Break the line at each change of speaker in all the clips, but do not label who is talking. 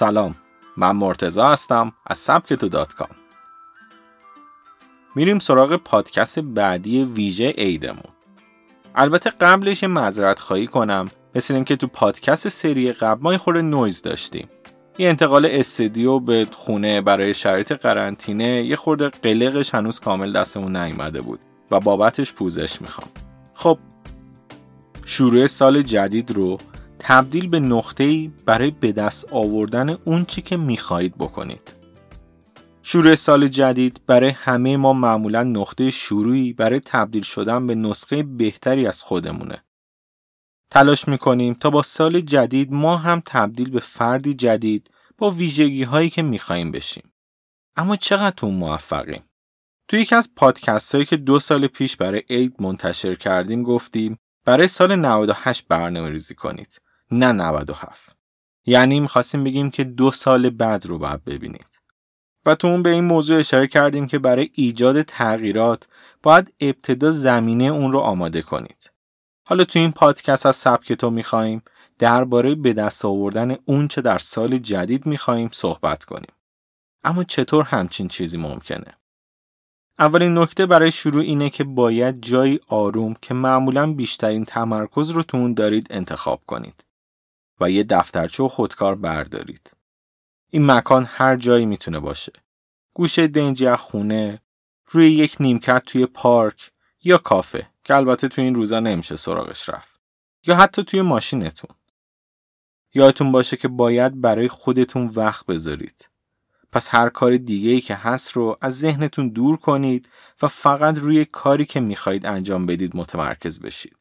سلام من مرتضی هستم از سبکتو dot com. میریم سراغ پادکست بعدی ویژه عیدمون. البته قبلش معذرت خواهی کنم مثل اینکه تو پادکست سری قبل ما خورده نویز داشتیم. یه انتقال استودیو به خونه برای شرایط قرنطینه یه خورده قلقش هنوز کامل دستمون نیومده بود و بابتش پوزش می‌خوام. خب شروع سال جدید رو تبدیل به نقطه‌ای برای به دست آوردن اون چی که می‌خواهید بکنید. شروع سال جدید برای همه ما معمولا نقطه شروعی برای تبدیل شدن به نسخه بهتری از خودمونه. تلاش می‌کنیم تا با سال جدید ما هم تبدیل به فردی جدید با ویژگی هایی که میخواییم بشیم. اما چقدر تو موفقیم؟ توی یکی از پادکست هایی که دو سال پیش برای عید منتشر کردیم گفتیم برای سال 98 برنامه ریزی کنید. نه 97 یعنی می‌خواستیم بگیم که دو سال بعد رو باید ببینید. و تو اون به این موضوع اشاره کردیم که برای ایجاد تغییرات باید ابتدا زمینه اون رو آماده کنید. حالا تو این پادکست از سبک تو میخواییم درباره به دست آوردن اون چه در سال جدید میخواییم صحبت کنیم. اما چطور همچین چیزی ممکنه؟ اولین نکته برای شروع اینه که باید جایی آروم که معمولا بیشترین تمرکز رو تو اون دارید انتخاب کنید. و یه دفترچه و خودکار بردارید. این مکان هر جایی می‌تونه باشه. گوشه دنجی از خونه، روی یک نیمکت توی پارک یا کافه که البته توی این روزا نمیشه سراغش رفت. یا حتی توی ماشینتون. یادتون باشه که باید برای خودتون وقت بذارید. پس هر کار دیگه ای که هست رو از ذهنتون دور کنید و فقط روی کاری که می‌خواهید انجام بدید متمرکز بشید.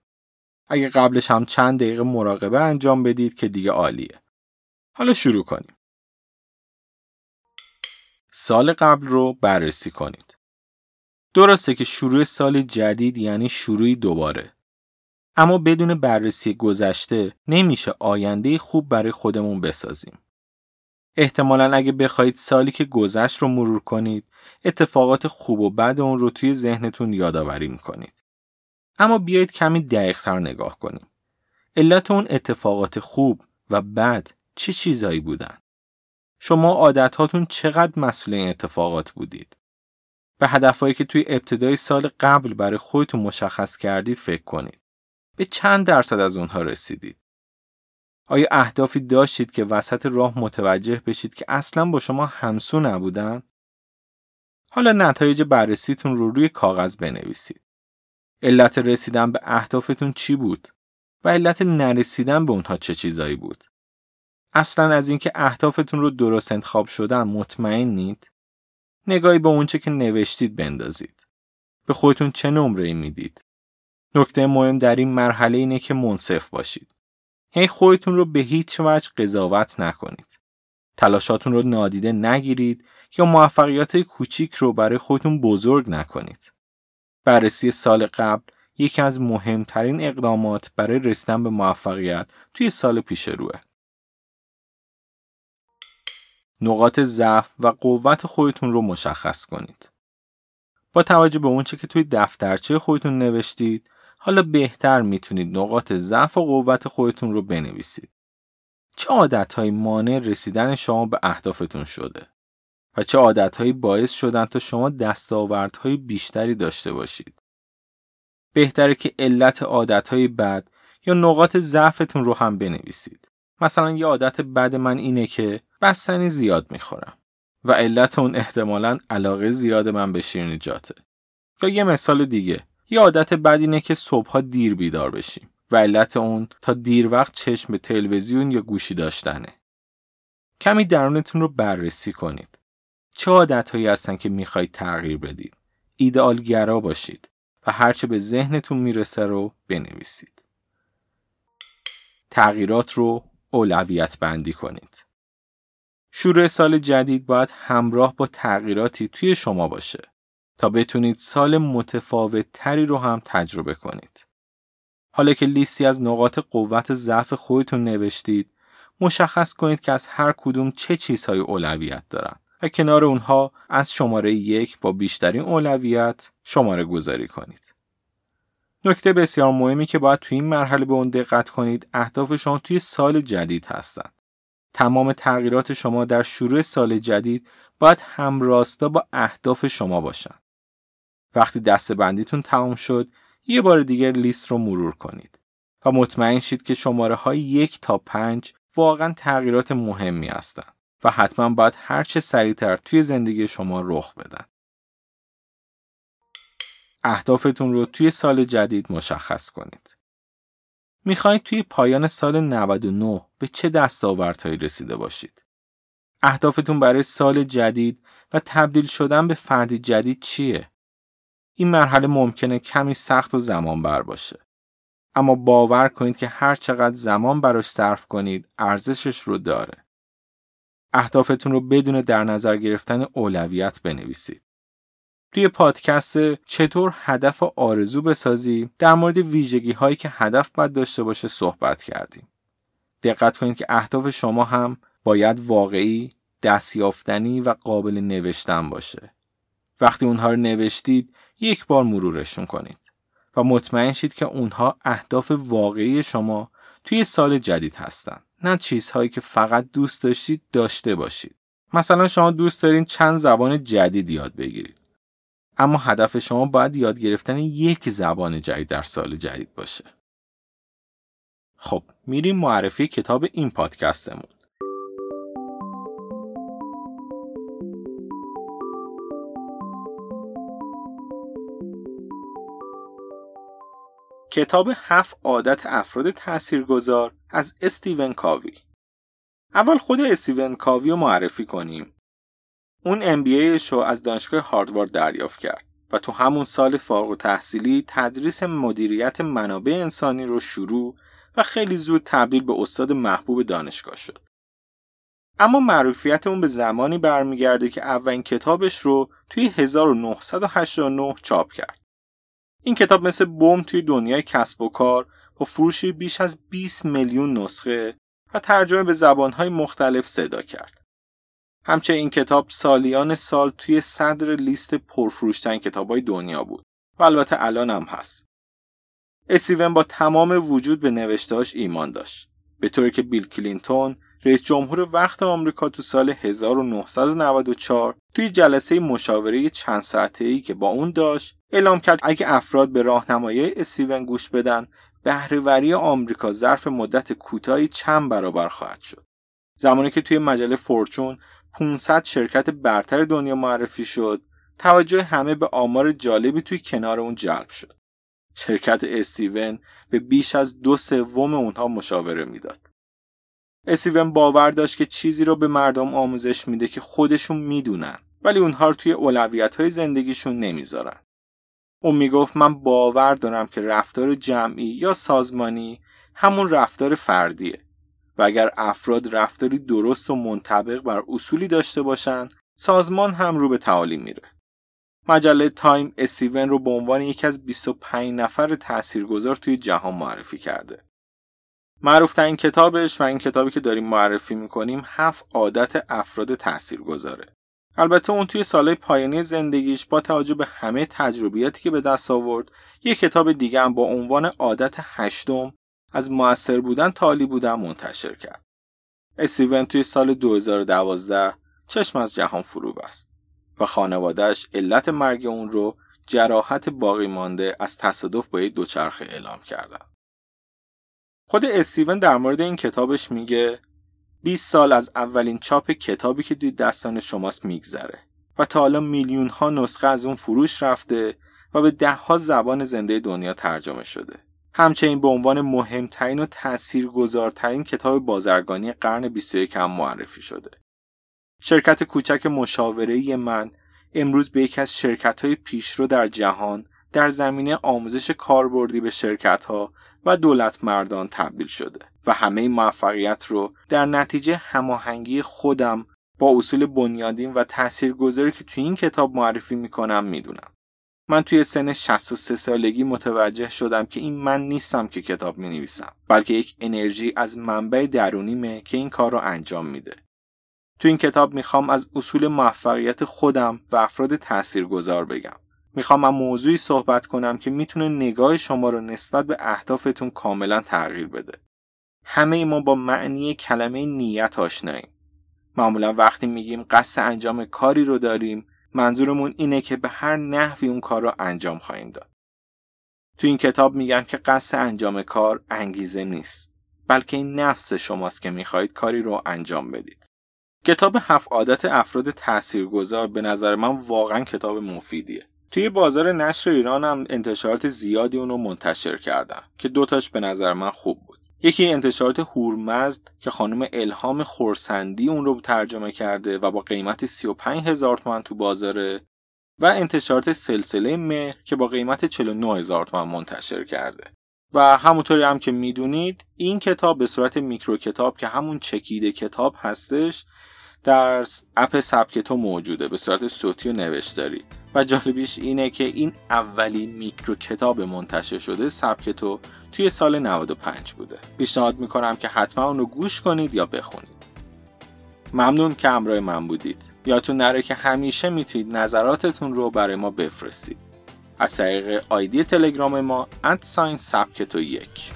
اگه قبلش هم چند دقیقه مراقبه انجام بدید که دیگه عالیه. حالا شروع کنیم. سال قبل رو بررسی کنید. درسته که شروع سال جدید یعنی شروعی دوباره. اما بدون بررسی گذشته نمیشه آینده خوب برای خودمون بسازیم. احتمالا اگه بخواید سالی که گذشت رو مرور کنید اتفاقات خوب و بد اون رو توی ذهنتون یادآوری می‌کنید. اما بیایید کمی دقیقتر نگاه کنیم. علت اون اتفاقات خوب و بد چه چیزایی بودن؟ شما عادتهاتون چقدر مسئول این اتفاقات بودید؟ به هدفهایی که توی ابتدای سال قبل برای خودتون مشخص کردید فکر کنید. به چند درصد از اونها رسیدید؟ آیا اهدافی داشتید که وسط راه متوجه بشید که اصلا با شما همسو نبودن؟ حالا نتایج بررسیتون رو روی کاغذ بنویسید. علت رسیدن به اهدافتون چی بود و علت نرسیدن به اونها چه چیزایی بود؟ اصلا از اینکه اهدافتون رو درست انتخاب شدن مطمئنید؟ نگاهی به اونچه که نوشتید بندازید. به خودتون چه نمره ای می‌دید؟ نکته مهم در این مرحله اینه که منصف باشید. هی خودتون رو به هیچ وجه قضاوت نکنید. تلاشاتون رو نادیده نگیرید یا موفقیت کوچیک رو برای خودتون بزرگ نکنید. بررسی سال قبل یکی از مهمترین اقدامات برای رسیدن به موفقیت توی سال پیش روه. نقاط ضعف و قوت خودتون رو مشخص کنید. با توجه به اونچه که توی دفترچه خودتون نوشتید، حالا بهتر می‌تونید نقاط ضعف و قوت خودتون رو بنویسید. چه عادتهایی مانع رسیدن شما به اهدافتون شده؟ و چه عادتهایی باعث شدن تا شما دستاوردهای بیشتری داشته باشید. بهتره که علت عادتهای بد یا نقاط ضعفتون رو هم بنویسید. مثلا یه عادت بد من اینه که بستنی زیاد می‌خورم و علت اون احتمالا علاقه زیاد من به شیرینیجاته. یا یه مثال دیگه یه عادت بد اینه که صبحها دیر بیدار بشیم و علت اون تا دیر وقت چشم به تلویزیون یا گوشی داشتنه. کمی درونتون رو بررسی کنید. چه عادتهایی هستن که می‌خواید تغییر بدید ایدئالگرا باشید و هرچه به ذهنتون می‌رسه رو بنویسید. تغییرات رو اولویت بندی کنید. شروع سال جدید باید همراه با تغییراتی توی شما باشه تا بتونید سال متفاوت تری رو هم تجربه کنید. حالا که لیستی از نقاط قوت ضعف خودتون نوشتید، مشخص کنید که از هر کدوم چه چیزهای اولویت دارن. و کنار اونها از شماره یک با بیشترین اولویت شماره گذاری کنید. نکته بسیار مهمی که باید توی این مرحله به اون دقت کنید اهداف شما توی سال جدید هستند. تمام تغییرات شما در شروع سال جدید باید همراستا با اهداف شما باشن. وقتی دسته بندیتون تمام شد، یه بار دیگر لیست رو مرور کنید و مطمئن شید که شماره های یک تا پنج واقعا تغییرات مهمی هستند و حتما باید هرچه سریعتر توی زندگی شما رخ بدن. اهدافتون رو توی سال جدید مشخص کنید. می‌خواید توی پایان سال 99 به چه دستاوردهایی رسیده باشید؟ اهدافتون برای سال جدید و تبدیل شدن به فردی جدید چیه؟ این مرحله ممکنه کمی سخت و زمان بر باشه. اما باور کنید که هر چقدر زمان براش صرف کنید ارزشش رو داره. اهدافتون رو بدون در نظر گرفتن اولویت بنویسید. توی پادکست چطور هدف و آرزو بسازی در مورد ویژگی هایی که هدف باید داشته باشه صحبت کردیم. دقت کنید که اهداف شما هم باید واقعی، دستیافتنی و قابل نوشتن باشه. وقتی اونها رو نوشتید یک بار مرورشون کنید و مطمئن شید که اونها اهداف واقعی شما توی سال جدید هستن نه چیزهایی که فقط دوست داشتید داشته باشید. مثلا شما دوست دارین چند زبان جدید یاد بگیرید. اما هدف شما باید یاد گرفتن یک زبان جدید در سال جدید باشه. خب میریم معرفی کتاب این پادکستمون. کتاب هفت عادت افراد تاثیرگذار از استیون کاوی اول خود استیون کاوی رو معرفی کنیم اون MBA رو از دانشگاه هاروارد دریافت کرد و تو همون سال فارغ تحصیلی تدریس مدیریت منابع انسانی رو شروع و خیلی زود تبدیل به استاد محبوب دانشگاه شد. اما معروفیت اون به زمانی برمیگرده که اولین کتابش رو توی 1989 چاپ کرد. این کتاب مثل بم توی دنیای کسب و کار با فروشی بیش از 20 میلیون نسخه و ترجمه به زبانهای مختلف صدا کرد. همچنین این کتاب سالیان سال توی صدر لیست پرفروشترین کتابهای دنیا بود و البته الان هم هست. استیون با تمام وجود به نوشتهاش ایمان داشت. به طوری که بیل کلینتون رئیس جمهور وقت آمریکا تو سال 1994 توی جلسه مشاوره چند ساعته ای که با اون داشت اعلام کرد اگه افراد به راهنمایی استیون گوش بدن بهرهوری آمریکا ظرف مدت کوتاهی چند برابر خواهد شد. زمانی که توی مجله فورچون 500 شرکت برتر دنیا معرفی شد توجه همه به آمار جالبی توی کنار اون جلب شد. شرکت استیون به بیش از دو سوم اونها مشاوره می‌داد. استیون باور داشت که چیزی رو به مردم آموزش میده که خودشون می‌دونن ولی اونها رو توی اولویت های زندگیشون نمی‌ذارن. اون می‌گفت من باور دارم که رفتار جمعی یا سازمانی همون رفتار فردیه و اگر افراد رفتاری درست و منطبق بر اصولی داشته باشند سازمان هم رو به تعالی میره. مجله تایم استیون رو به عنوان یکی از 25 نفر تاثیرگذار توی جهان معرفی کرده. معروف این کتابش و این کتابی که داریم معرفی می‌کنیم هفت عادت افراد تاثیرگذاره. البته اون توی سالهای پایانی زندگیش با توجه به همه تجربیاتی که به دست آورد یک کتاب دیگه هم با عنوان عادت هشتم از موثر بودن تالی بودن منتشر کرد. استیون توی سال 2012 چشم از جهان فرو بست و خانوادهش علت مرگ اون رو جراحت باقی مانده از تصادف با یک دوچرخه اعلام کردن. خود استیون در مورد این کتابش میگه 20 سال از اولین چاپ کتابی که توی دستان شماست میگذره و تا حالا میلیون ها نسخه از اون فروش رفته و به ده ها زبان زنده دنیا ترجمه شده. همچنین به عنوان مهمترین و تاثیرگذارترین کتاب بازرگانی قرن 21 هم معرفی شده. شرکت کوچک مشاوره من امروز به یکی از شرکت های پیشرو در جهان در زمینه آموزش کاربردی به شرکت ها و دولت مردان تبدیل شده و همه موفقیت رو در نتیجه هماهنگی خودم با اصول بنیادین و تاثیرگذاری که توی این کتاب معرفی می‌کنم می‌دونم. من توی سن 63 سالگی متوجه شدم که این من نیستم که کتاب می نویسم بلکه یک انرژی از منبع درونیمه که این کار رو انجام میده. تو این کتاب می‌خوام از اصول موفقیت خودم و افراد تاثیرگذار بگم. می‌خوام از موضوعی صحبت کنم که می‌تونه نگاه شما رو نسبت به اهدافتون کاملا تغییر بده. همه ما با معنی کلمه نیت آشناییم. معمولا وقتی میگیم قصد انجام کاری رو داریم منظورمون اینه که به هر نحوی اون کار رو انجام خواهیم داد. تو این کتاب میگن که قصد انجام کار انگیزه نیست بلکه این نفس شماست که می‌خواهید کاری رو انجام بدید. کتاب هفت عادت افراد تاثیرگذار به نظر من واقعا کتاب مفیدیه. توی بازار نشر ایران هم انتشارات زیادی اونو منتشر کردن که دوتاش به نظر من خوب بود. یکی انتشارات هورمزد که خانم الهام خورسندی اون رو ترجمه کرده و با قیمت 35 هزار تومن تو بازاره و انتشارات سلسله مهر که با قیمت 49 هزار تومن منتشر کرده. و همونطوری هم که می‌دونید این کتاب به صورت میکرو کتاب که همون چکیده کتاب هستش در اپ سبک تو موجوده به صورت صوتی و نوشتاری. و جالبیش اینه که این اولین میکرو کتاب منتشر شده سبک تو توی سال 95 بوده. پیشنهاد می‌کنم که حتما اون رو گوش کنید یا بخونید. ممنون که همراه من بودید. یادتون نره که همیشه می‌تونید نظراتتون رو برای ما بفرستید. از طریق آیدی تلگرام ما ادساین سبک تو یک.